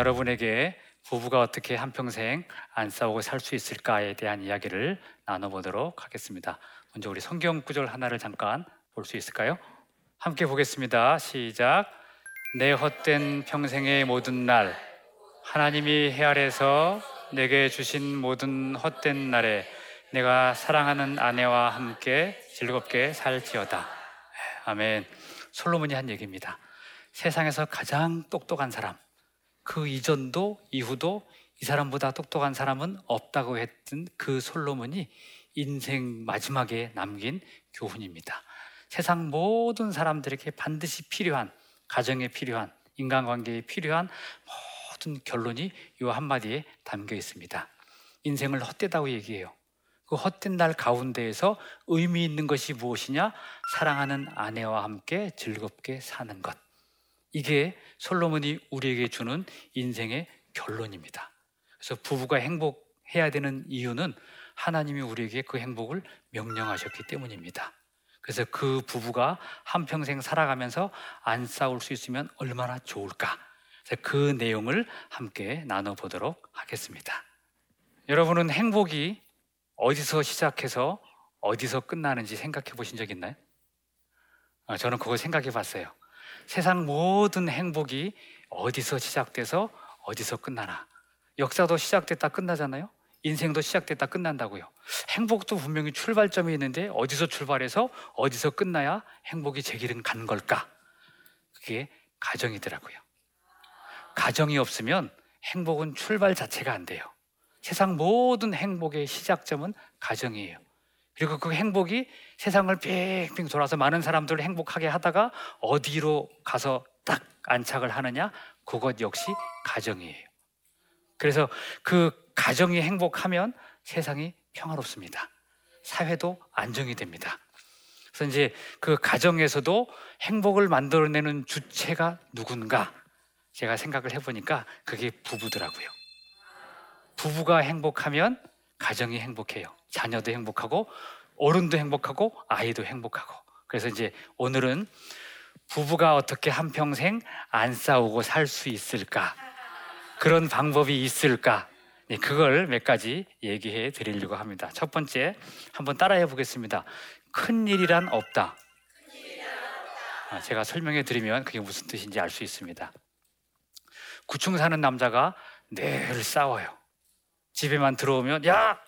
여러분에게 부부가 어떻게 한평생 안 싸우고 살 수 있을까에 대한 이야기를 나눠보도록 하겠습니다. 먼저 우리 성경 구절 하나를 잠깐 볼 수 있을까요? 함께 보겠습니다. 시작. 내 헛된 평생의 모든 날, 하나님이 해 아래서 내게 주신 모든 헛된 날에 내가 사랑하는 아내와 함께 즐겁게 살지어다. 아멘. 솔로몬이 한 얘기입니다. 세상에서 가장 똑똑한 사람, 그 이전도 이후도 이 사람보다 똑똑한 사람은 없다고 했던 그 솔로몬이 인생 마지막에 남긴 교훈입니다. 세상 모든 사람들에게 반드시 필요한 가정에 필요한 인간관계에 필요한 모든 결론이 이 한마디에 담겨 있습니다. 인생을 헛되다고 얘기해요. 그 헛된 날 가운데에서 의미 있는 것이 무엇이냐? 사랑하는 아내와 함께 즐겁게 사는 것. 이게 솔로몬이 우리에게 주는 인생의 결론입니다. 그래서 부부가 행복해야 되는 이유는 하나님이 우리에게 그 행복을 명령하셨기 때문입니다. 그래서 그 부부가 한평생 살아가면서 안 싸울 수 있으면 얼마나 좋을까? 그 내용을 함께 나눠보도록 하겠습니다. 여러분은 행복이 어디서 시작해서 어디서 끝나는지 생각해 보신 적 있나요? 어, 저는 그걸 생각해 봤어요. 세상 모든 행복이 어디서 시작돼서 어디서 끝나나. 역사도 시작됐다 끝나잖아요. 인생도 시작됐다 끝난다고요. 행복도 분명히 출발점이 있는데 어디서 출발해서 어디서 끝나야 행복이 제 길은 간 걸까? 그게 가정이더라고요. 가정이 없으면 행복은 출발 자체가 안 돼요. 세상 모든 행복의 시작점은 가정이에요. 그리고 그 행복이 세상을 빙빙 돌아서 많은 사람들을 행복하게 하다가 어디로 가서 딱 안착을 하느냐? 그것 역시 가정이에요. 그래서 그 가정이 행복하면 세상이 평화롭습니다. 사회도 안정이 됩니다. 그래서 이제 그 가정에서도 행복을 만들어내는 주체가 누군가 제가 생각을 해보니까 그게 부부더라고요. 부부가 행복하면 가정이 행복해요. 자녀도 행복하고 어른도 행복하고 아이도 행복하고. 그래서 이제 오늘은 부부가 어떻게 한평생 안 싸우고 살 수 있을까? 그런 방법이 있을까? 네, 그걸 몇 가지 얘기해 드리려고 합니다. 첫 번째, 한번 따라해 보겠습니다. 큰 일이란 없다. 아, 제가 설명해 드리면 그게 무슨 뜻인지 알 수 있습니다. 구충 사는 남자가 늘 싸워요. 집에만 들어오면 야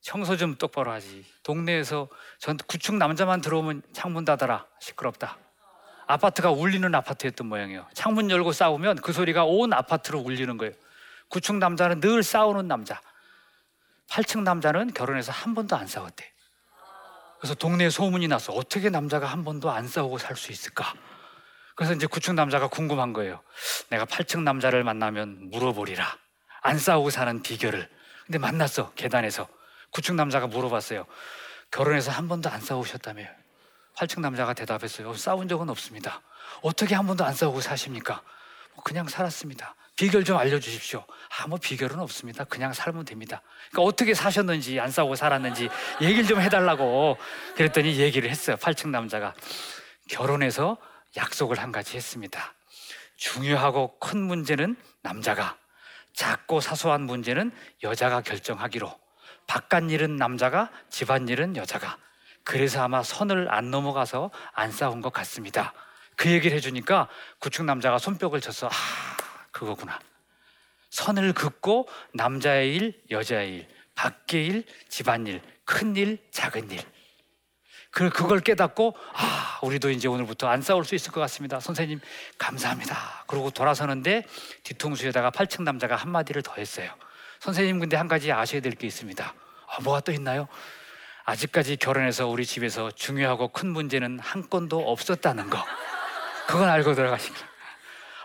청소 좀 똑바로 하지. 동네에서 전 구축 남자만 들어오면 창문 닫아라. 시끄럽다. 아파트가 울리는 아파트였던 모양이에요. 창문 열고 싸우면 그 소리가 온 아파트로 울리는 거예요. 구축 남자는 늘 싸우는 남자. 8층 남자는 결혼해서 한 번도 안 싸웠대. 그래서 동네에 소문이 나서 어떻게 남자가 한 번도 안 싸우고 살 수 있을까? 그래서 이제 구축 남자가 궁금한 거예요. 내가 8층 남자를 만나면 물어보리라. 안 싸우고 사는 비결을. 근데 만났어, 계단에서. 구축 남자가 물어봤어요. 결혼해서 한 번도 안 싸우셨다며요. 8층 남자가 대답했어요. 싸운 적은 없습니다. 어떻게 한 번도 안 싸우고 사십니까? 뭐 그냥 살았습니다. 비결 좀 알려주십시오. 아, 뭐 비결은 없습니다. 그냥 살면 됩니다. 그러니까 어떻게 사셨는지, 안 싸우고 살았는지 얘기를 좀 해달라고 그랬더니 얘기를 했어요. 8층 남자가. 결혼해서 약속을 한 가지 했습니다. 중요하고 큰 문제는 남자가, 작고 사소한 문제는 여자가 결정하기로. 바깥 일은 남자가 집안 일은 여자가 그래서 아마 선을 안 넘어가서 안 싸운 것 같습니다. 그 얘기를 해주니까 구축 남자가 손뼉을 쳤어. 아, 그거구나. 선을 긋고 남자의 일, 여자의 일, 밖의 일, 집안 일, 큰 일, 작은 일. 그 그걸 깨닫고 아, 우리도 이제 오늘부터 안 싸울 수 있을 것 같습니다. 선생님 감사합니다. 그러고 돌아서는데 뒤통수에다가 8층 남자가 한 마디를 더 했어요. 선생님 근데 한 가지 아셔야 될 게 있습니다. 아, 뭐가 또 있나요? 아직까지 결혼해서 우리 집에서 중요하고 큰 문제는 한 건도 없었다는 거. 그건 알고 들어가시기.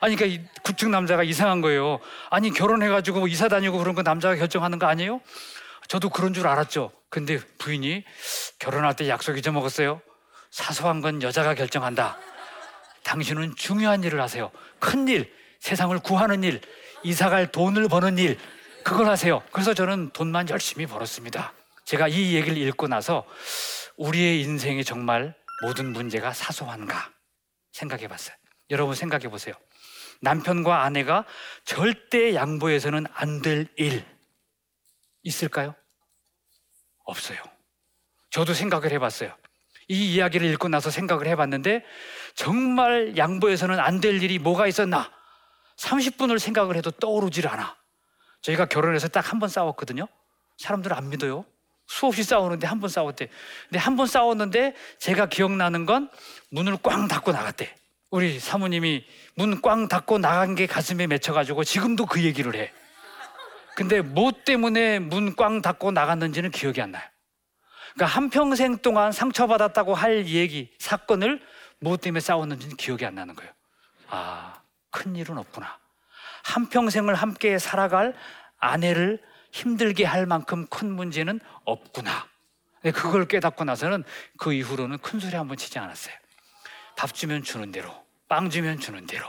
아니, 그러니까 구축 남자가 이상한 거예요. 아니, 결혼해가지고 이사 다니고 그런 거 남자가 결정하는 거 아니에요? 저도 그런 줄 알았죠. 근데 부인이 결혼할 때 약속 잊어먹었어요. 사소한 건 여자가 결정한다. 당신은 중요한 일을 하세요. 큰 일, 세상을 구하는 일, 이사갈 돈을 버는 일, 그걸 하세요. 그래서 저는 돈만 열심히 벌었습니다. 제가 이 얘기를 읽고 나서 우리의 인생이 정말 모든 문제가 사소한가 생각해 봤어요. 여러분 생각해 보세요. 남편과 아내가 절대 양보해서는 안 될 일 있을까요? 없어요. 저도 생각을 해봤어요. 이 이야기를 읽고 나서 생각을 해봤는데 정말 양보해서는 안 될 일이 뭐가 있었나? 30분을 생각을 해도 떠오르질 않아. 저희가 결혼해서 딱 한 번 싸웠거든요. 사람들 안 믿어요. 수없이 싸우는데 한 번 싸웠대. 근데 한 번 싸웠는데 제가 기억나는 건 문을 꽝 닫고 나갔대. 우리 사모님이 문 꽝 닫고 나간 게 가슴에 맺혀가지고 지금도 그 얘기를 해. 근데 뭐 때문에 문 꽝 닫고 나갔는지는 기억이 안 나요. 그러니까 한평생 동안 상처받았다고 할 얘기, 사건을 뭐 때문에 싸웠는지는 기억이 안 나는 거예요. 아, 큰 일은 없구나. 한평생을 함께 살아갈 아내를 힘들게 할 만큼 큰 문제는 없구나. 그걸 깨닫고 나서는 그 이후로는 큰 소리 한 번 치지 않았어요. 밥 주면 주는 대로, 빵 주면 주는 대로,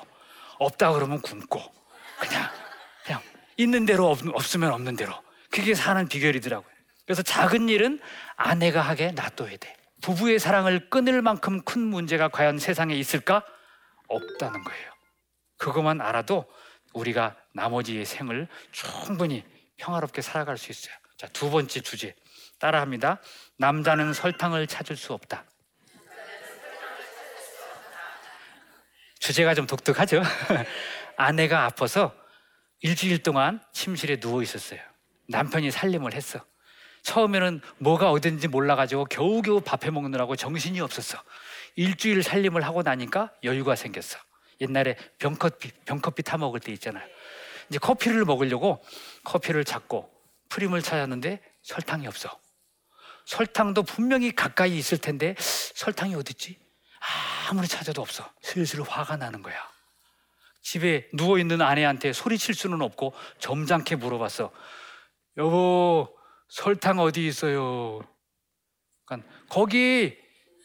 없다 그러면 굶고, 그냥 있는 대로 없, 없으면 없는 대로. 그게 사는 비결이더라고요. 그래서 작은 일은 아내가 하게 놔둬야 돼. 부부의 사랑을 끊을 만큼 큰 문제가 과연 세상에 있을까? 없다는 거예요. 그것만 알아도 우리가 나머지의 생을 충분히 평화롭게 살아갈 수 있어요. 자, 두 번째 주제. 따라합니다. 남자는 설탕을 찾을 수 없다. 주제가 좀 독특하죠? 아내가 아파서 일주일 동안 침실에 누워 있었어요. 남편이 살림을 했어. 처음에는 뭐가 어딘지 몰라가지고 겨우겨우 밥해 먹느라고 정신이 없었어. 일주일 살림을 하고 나니까 여유가 생겼어. 옛날에 병커피, 병커피 타 먹을 때 있잖아요. 이제 커피를 먹으려고 커피를 잡고 프림을 찾았는데 설탕이 없어. 설탕도 분명히 가까이 있을 텐데 설탕이 어딨지? 아무리 찾아도 없어. 슬슬 화가 나는 거야. 집에 누워 있는 아내한테 소리칠 수는 없고 점잖게 물어봤어. 여보, 설탕 어디 있어요? 그러니까 거기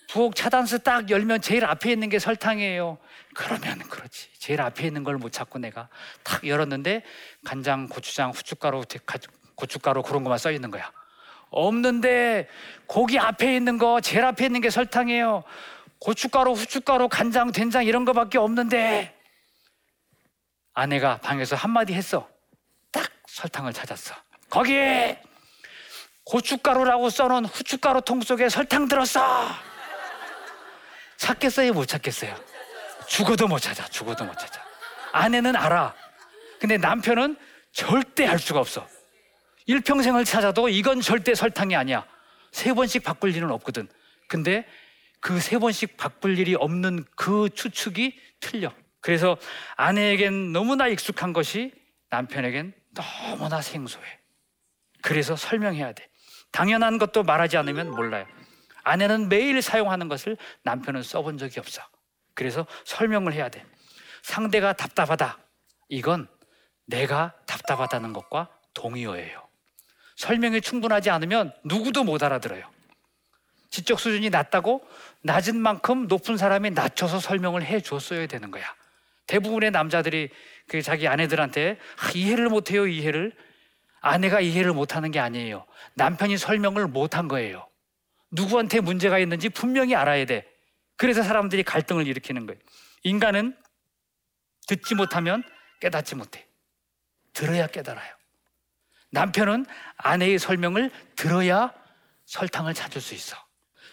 부엌 차단스 딱 열면 제일 앞에 있는 게 설탕이에요. 그러면 그렇지. 제일 앞에 있는 걸 못 찾고 내가 탁 열었는데 간장, 고추장, 후춧가루, 고춧가루 그런 것만 써 있는 거야. 없는데 고기 앞에 있는 거 제일 앞에 있는 게 설탕이에요. 고춧가루, 후춧가루, 간장, 된장 이런 거밖에 없는데 아내가 방에서 한마디 했어. 딱 설탕을 찾았어. 거기에 고춧가루라고 써놓은 후춧가루 통 속에 설탕 들었어. 찾겠어요? 못 찾겠어요? 죽어도 못 찾아. 죽어도 못 찾아. 아내는 알아. 근데 남편은 절대 알 수가 없어. 일평생을 찾아도 이건 절대 설탕이 아니야. 세 번씩 바꿀 일은 없거든. 근데 그 세 번씩 바꿀 일이 없는 그 추측이 틀려. 그래서 아내에겐 너무나 익숙한 것이 남편에겐 너무나 생소해. 그래서 설명해야 돼. 당연한 것도 말하지 않으면 몰라요. 아내는 매일 사용하는 것을 남편은 써본 적이 없어. 그래서 설명을 해야 돼. 상대가 답답하다. 이건 내가 답답하다는 것과 동의어예요. 설명이 충분하지 않으면 누구도 못 알아들어요. 지적 수준이 낮다고 낮은 만큼 높은 사람이 낮춰서 설명을 해 줬어야 되는 거야. 대부분의 남자들이 그 자기 아내들한테 아, 이해를 못해요, 이해를. 아내가 이해를 못하는 게 아니에요. 남편이 설명을 못한 거예요. 누구한테 문제가 있는지 분명히 알아야 돼. 그래서 사람들이 갈등을 일으키는 거예요. 인간은 듣지 못하면 깨닫지 못해. 들어야 깨달아요. 남편은 아내의 설명을 들어야 설탕을 찾을 수 있어.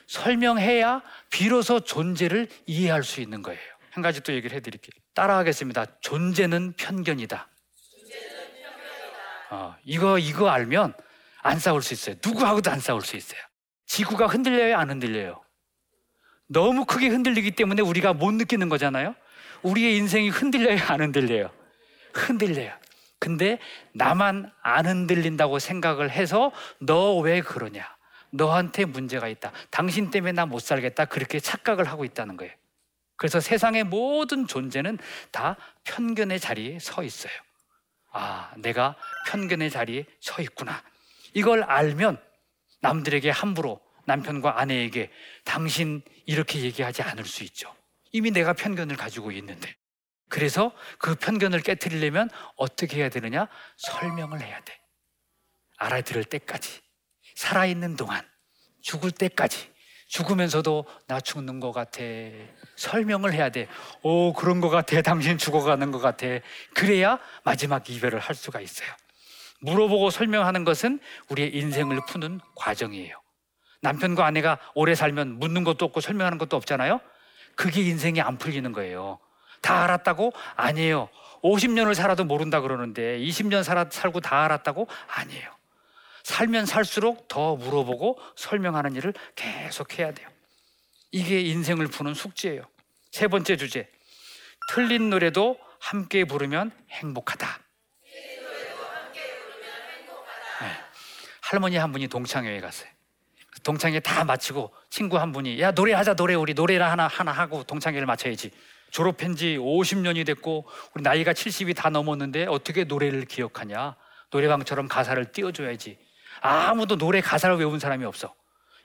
설명해야 비로소 존재를 이해할 수 있는 거예요. 한 가지 또 얘기를 해드릴게요. 따라하겠습니다. 존재는 편견이다. 어, 이거 이거 알면 안 싸울 수 있어요. 누구하고도 안 싸울 수 있어요. 지구가 흔들려요, 안 흔들려요? 너무 크게 흔들리기 때문에 우리가 못 느끼는 거잖아요. 우리의 인생이 흔들려요, 안 흔들려요? 흔들려요. 근데 나만 안 흔들린다고 생각을 해서 너 왜 그러냐? 너한테 문제가 있다. 당신 때문에 나 못 살겠다. 그렇게 착각을 하고 있다는 거예요. 그래서 세상의 모든 존재는 다 편견의 자리에 서 있어요. 아, 내가 편견의 자리에 서 있구나. 이걸 알면 남들에게 함부로 남편과 아내에게 당신 이렇게 얘기하지 않을 수 있죠. 이미 내가 편견을 가지고 있는데. 그래서 그 편견을 깨뜨리려면 어떻게 해야 되느냐? 설명을 해야 돼. 알아들을 때까지. 살아있는 동안, 죽을 때까지 죽으면서도 나 죽는 것 같아. 설명을 해야 돼. 오, 그런 것 같아. 당신 죽어가는 것 같아. 그래야 마지막 이별을 할 수가 있어요. 물어보고 설명하는 것은 우리의 인생을 푸는 과정이에요. 남편과 아내가 오래 살면 묻는 것도 없고 설명하는 것도 없잖아요. 그게 인생이 안 풀리는 거예요. 다 알았다고? 아니에요. 50년을 살아도 모른다 그러는데 20년 살아, 살고 다 알았다고? 아니에요. 살면 살수록 더 물어보고 설명하는 일을 계속 해야 돼요. 이게 인생을 푸는 숙제예요. 세 번째 주제. 틀린 노래도 함께 부르면 행복하다. 네. 할머니 한 분이 동창회에 갔어요. 동창회 다 마치고 친구 한 분이 야 노래하자 노래 우리 노래를 하나 하나 하고 동창회를 마쳐야지. 졸업한 지 50년이 됐고 우리 나이가 70이 다 넘었는데 어떻게 노래를 기억하냐? 노래방처럼 가사를 띄워줘야지. 아무도 노래 가사를 외운 사람이 없어.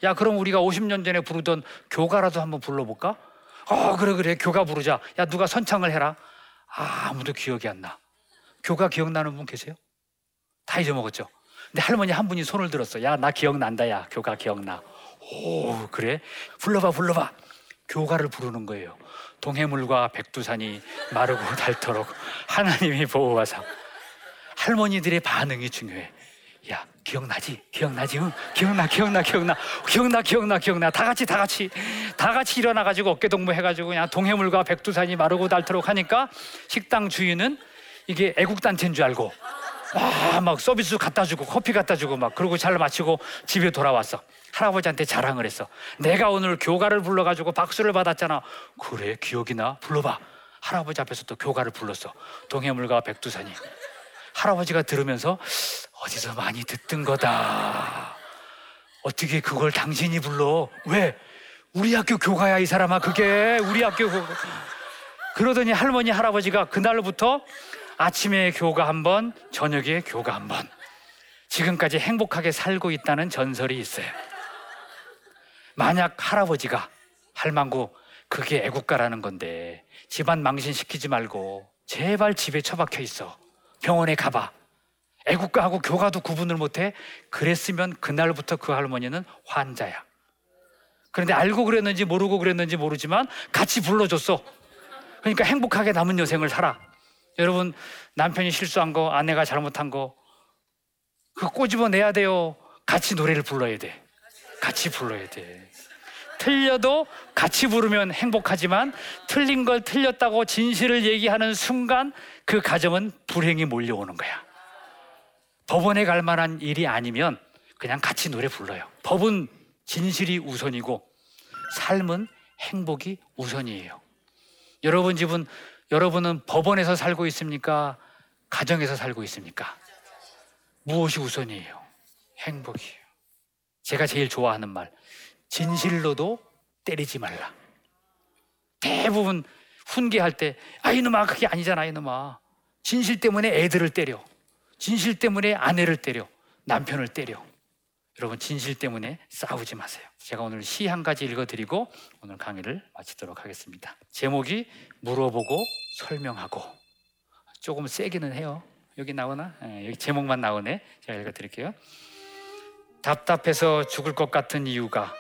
야, 그럼 우리가 50년 전에 부르던 교가라도 한번 불러볼까? 어, 그래, 그래. 교가 부르자. 야, 누가 선창을 해라. 아, 아무도 기억이 안 나. 교가 기억나는 분 계세요? 다 잊어먹었죠? 근데 할머니 한 분이 손을 들었어. 야, 나 기억난다, 야. 교가 기억나. 오, 그래? 불러봐, 불러봐. 교가를 부르는 거예요. 동해물과 백두산이 마르고 닳도록 하나님이 보호하사. 할머니들의 반응이 중요해. 야, 기억나지? 기억나지? 응? 기억나, 기억나, 기억나, 기억나, 기억나, 기억나. 다 같이, 다 같이, 다 같이 일어나가지고 어깨 동무 해가지고 그냥 동해물과 백두산이 마르고 닳도록 하니까 식당 주인은 이게 애국단체인 줄 알고 와, 막 서비스 갖다 주고 커피 갖다 주고 막 그러고 잘 마치고 집에 돌아왔어. 할아버지한테 자랑을 했어. 내가 오늘 교가를 불러가지고 박수를 받았잖아. 그래, 기억이 나? 불러봐. 할아버지 앞에서 또 교가를 불렀어. 동해물과 백두산이. 할아버지가 들으면서 어디서 많이 듣던 거다. 어떻게 그걸 당신이 불러? 왜? 우리 학교 교가야 이 사람아 그게 우리 학교 교가. 그러더니 할머니 할아버지가 그날부터 아침에 교가 한 번, 저녁에 교가 한 번. 지금까지 행복하게 살고 있다는 전설이 있어요. 만약 할아버지가 할망구 그게 애국가라는 건데 집안 망신시키지 말고 제발 집에 처박혀 있어. 병원에 가봐. 애국가하고 교가도 구분을 못해. 그랬으면 그날부터 그 할머니는 환자야. 그런데 알고 그랬는지 모르고 그랬는지 모르지만 같이 불러줬어. 그러니까 행복하게 남은 여생을 살아. 여러분, 남편이 실수한 거, 아내가 잘못한 거, 그거 꼬집어 내야 돼요. 같이 노래를 불러야 돼. 같이 불러야 돼. 틀려도 같이 부르면 행복하지만 틀린 걸 틀렸다고 진실을 얘기하는 순간 그 가정은 불행이 몰려오는 거야. 법원에 갈 만한 일이 아니면 그냥 같이 노래 불러요. 법은 진실이 우선이고 삶은 행복이 우선이에요. 여러분 집은 여러분은 법원에서 살고 있습니까? 가정에서 살고 있습니까? 무엇이 우선이에요? 행복이에요. 제가 제일 좋아하는 말. 진실로도 때리지 말라. 대부분 훈계할 때, 아, 이놈아, 그게 아니잖아, 이놈아. 진실 때문에 애들을 때려. 진실 때문에 아내를 때려. 남편을 때려. 여러분, 진실 때문에 싸우지 마세요. 제가 오늘 시 한 가지 읽어드리고 오늘 강의를 마치도록 하겠습니다. 제목이 물어보고 설명하고. 조금 세기는 해요. 여기 나오나? 네, 여기 제목만 나오네. 제가 읽어드릴게요. 답답해서 죽을 것 같은 이유가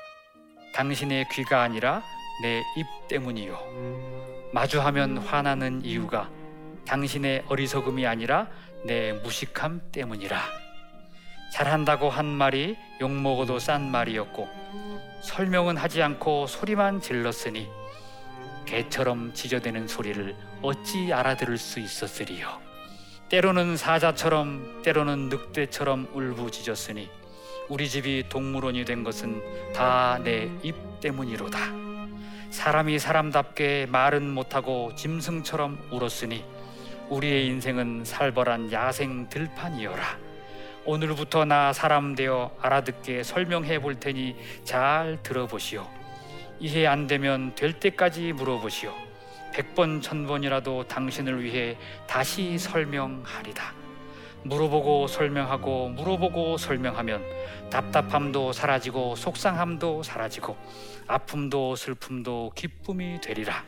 당신의 귀가 아니라 내 입 때문이요. 마주하면 화나는 이유가 당신의 어리석음이 아니라 내 무식함 때문이라. 잘한다고 한 말이 욕먹어도 싼 말이었고 설명은 하지 않고 소리만 질렀으니 개처럼 지저대는 소리를 어찌 알아들을 수 있었으리요. 때로는 사자처럼 때로는 늑대처럼 울부짖었으니 우리 집이 동물원이 된 것은 다 내 입 때문이로다. 사람이 사람답게 말은 못하고 짐승처럼 울었으니 우리의 인생은 살벌한 야생 들판이여라. 오늘부터 나 사람 되어 알아듣게 설명해 볼 테니 잘 들어보시오. 이해 안 되면 될 때까지 물어보시오. 백번 천번이라도 당신을 위해 다시 설명하리다. 물어보고 설명하고 물어보고 설명하면 답답함도 사라지고 속상함도 사라지고 아픔도 슬픔도 기쁨이 되리라.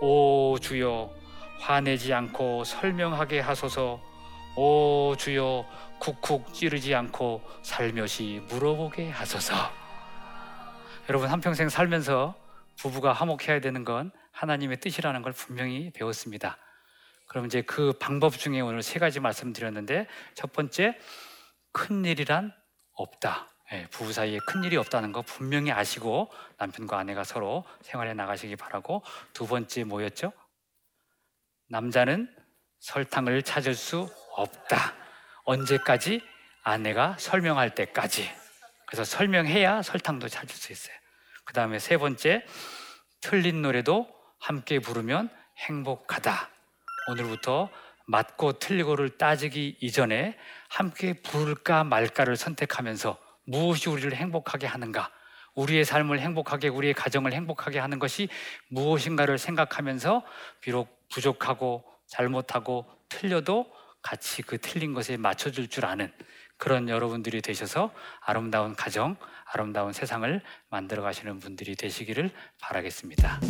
오 주여 화내지 않고 설명하게 하소서. 오 주여 쿡쿡 찌르지 않고 살며시 물어보게 하소서. 여러분 한평생 살면서 부부가 화목해야 되는 건 하나님의 뜻이라는 걸 분명히 배웠습니다. 그럼 이제 그 방법 중에 오늘 세 가지 말씀드렸는데 첫 번째 큰 일이란 없다. 예, 부부 사이에 큰 일이 없다는 거 분명히 아시고 남편과 아내가 서로 생활해 나가시기 바라고 두 번째 뭐였죠? 남자는 설탕을 찾을 수 없다. 언제까지? 아내가 설명할 때까지. 그래서 설명해야 설탕도 찾을 수 있어요. 그 다음에 세 번째, 틀린 노래도 함께 부르면 행복하다. 오늘부터 맞고 틀리고를 따지기 이전에 함께 부를까 말까를 선택하면서 무엇이 우리를 행복하게 하는가, 우리의 삶을 행복하게, 우리의 가정을 행복하게 하는 것이 무엇인가를 생각하면서 비록 부족하고 잘못하고 틀려도 같이 그 틀린 것에 맞춰줄 줄 아는 그런 여러분들이 되셔서 아름다운 가정, 아름다운 세상을 만들어 가시는 분들이 되시기를 바라겠습니다.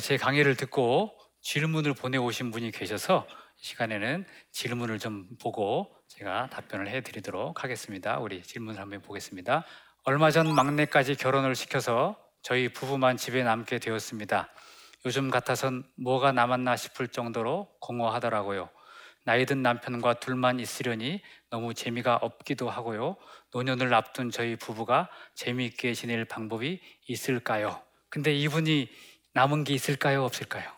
제 강의를 듣고 질문을 보내오신 분이 계셔서 이 시간에는 질문을 좀 보고 제가 답변을 해드리도록 하겠습니다. 우리 질문을 한번 보겠습니다. 얼마 전 막내까지 결혼을 시켜서 저희 부부만 집에 남게 되었습니다. 요즘 같아선 뭐가 남았나 싶을 정도로 공허하더라고요. 나이 든 남편과 둘만 있으려니 너무 재미가 없기도 하고요. 노년을 앞둔 저희 부부가 재미있게 지낼 방법이 있을까요? 근데 이분이 남은 게 있을까요? 없을까요?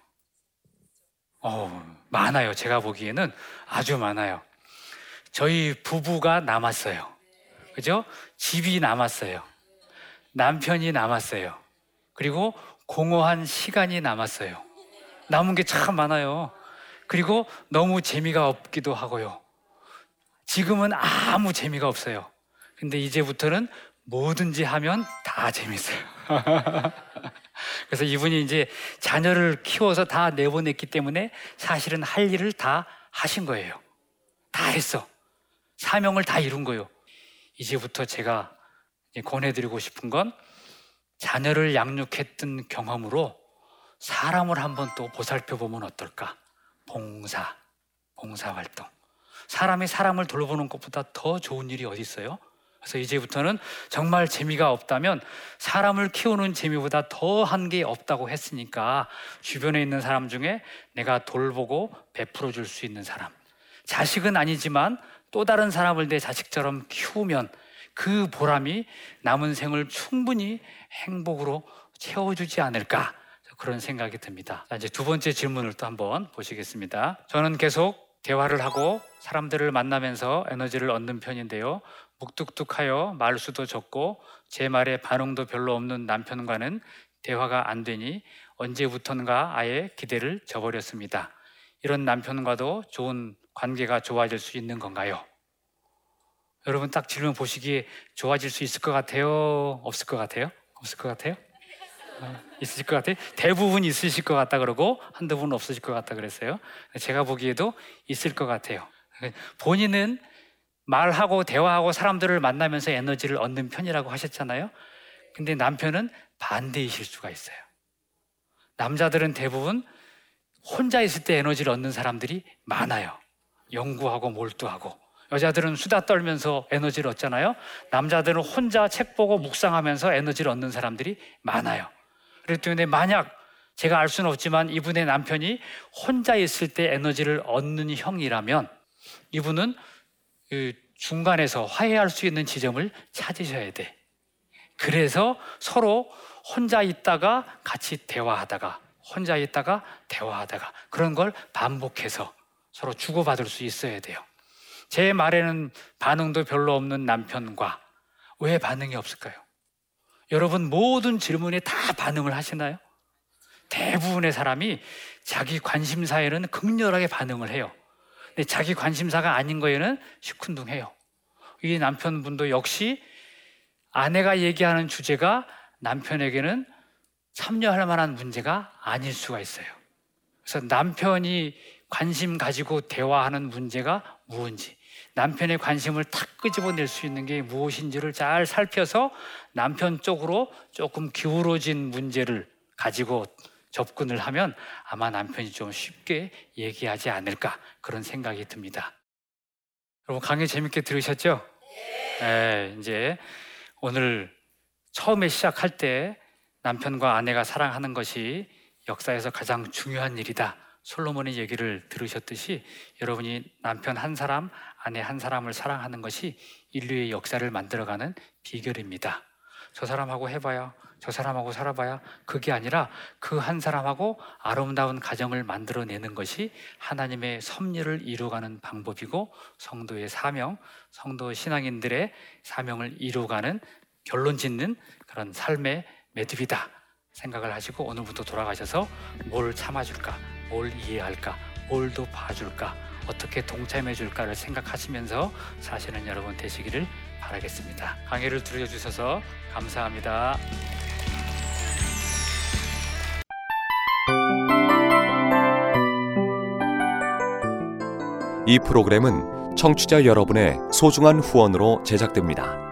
어, 많아요. 제가 보기에는 아주 많아요. 저희 부부가 남았어요. 그죠? 집이 남았어요. 남편이 남았어요. 그리고 공허한 시간이 남았어요. 남은 게 참 많아요. 그리고 너무 재미가 없기도 하고요. 지금은 아무 재미가 없어요. 근데 이제부터는 뭐든지 하면 다 재밌어요. 그래서 이분이 이제 자녀를 키워서 다 내보냈기 때문에 사실은 할 일을 다 하신 거예요. 다 했어. 사명을 다 이룬 거예요. 이제부터 제가 권해드리고 싶은 건 자녀를 양육했던 경험으로 사람을 한번 또 보살펴 보면 어떨까? 봉사, 봉사 활동. 사람이 사람을 돌보는 것보다 더 좋은 일이 어디 있어요? 그래서 이제부터는 정말 재미가 없다면 사람을 키우는 재미보다 더 한 게 없다고 했으니까 주변에 있는 사람 중에 내가 돌보고 베풀어 줄 수 있는 사람. 자식은 아니지만 또 다른 사람을 내 자식처럼 키우면 그 보람이 남은 생을 충분히 행복으로 채워주지 않을까 그런 생각이 듭니다. 자, 이제 두 번째 질문을 또 한번 보시겠습니다. 저는 계속 대화를 하고 사람들을 만나면서 에너지를 얻는 편인데요. 묵뚝뚝하여 말수도 적고 제 말에 반응도 별로 없는 남편과는 대화가 안 되니 언제부턴가 아예 기대를 저버렸습니다. 이런 남편과도 좋은 관계가 좋아질 수 있는 건가요? 여러분 딱 질문 보시기에 좋아질 수 있을 것 같아요? 없을 것 같아요? 없을 것 같아요? 어, 있으실 것 같아요? 대부분 있으실 것 같다 그러고 한두 분 없으실 것 같다 그랬어요. 제가 보기에도 있을 것 같아요. 본인은 말하고 대화하고 사람들을 만나면서 에너지를 얻는 편이라고 하셨잖아요. 근데 남편은 반대이실 수가 있어요. 남자들은 대부분 혼자 있을 때 에너지를 얻는 사람들이 많아요. 연구하고 몰두하고. 여자들은 수다 떨면서 에너지를 얻잖아요. 남자들은 혼자 책 보고 묵상하면서 에너지를 얻는 사람들이 많아요. 그렇기 때문에 만약 제가 알 수는 없지만 이분의 남편이 혼자 있을 때 에너지를 얻는 형이라면 이분은 그 중간에서 화해할 수 있는 지점을 찾으셔야 돼. 그래서 서로 혼자 있다가 같이 대화하다가 혼자 있다가 대화하다가 그런 걸 반복해서 서로 주고받을 수 있어야 돼요. 제 말에는 반응도 별로 없는 남편과 왜 반응이 없을까요? 여러분 모든 질문에 다 반응을 하시나요? 대부분의 사람이 자기 관심사에는 극렬하게 반응을 해요. 근데 자기 관심사가 아닌 거에는 시큰둥해요. 이 남편분도 역시 아내가 얘기하는 주제가 남편에게는 참여할 만한 문제가 아닐 수가 있어요. 그래서 남편이 관심 가지고 대화하는 문제가 무엇인지, 남편의 관심을 탁 끄집어낼 수 있는 게 무엇인지를 잘 살펴서 남편 쪽으로 조금 기울어진 문제를 가지고 접근을 하면 아마 남편이 좀 쉽게 얘기하지 않을까 그런 생각이 듭니다. 여러분 강의 재밌게 들으셨죠? 네, 이제 오늘 처음에 시작할 때 남편과 아내가 사랑하는 것이 역사에서 가장 중요한 일이다. 솔로몬의 얘기를 들으셨듯이 여러분이 남편 한 사람, 아내 한 사람을 사랑하는 것이 인류의 역사를 만들어가는 비결입니다. 저 사람하고 해봐야, 저 사람하고 살아봐야 그게 아니라 그 한 사람하고 아름다운 가정을 만들어내는 것이 하나님의 섭리를 이루어가는 방법이고 성도의 사명, 성도 신앙인들의 사명을 이루어가는 결론 짓는 그런 삶의 매듭이다 생각을 하시고 오늘부터 돌아가셔서 뭘 참아줄까, 뭘 이해할까, 뭘더 봐줄까, 어떻게 동참해 줄까를 생각하시면서 사시는 여러분 되시기를 바라겠습니다. 강의를 들려주셔서 감사합니다. 이 프로그램은 청취자 여러분의 소중한 후원으로 제작됩니다.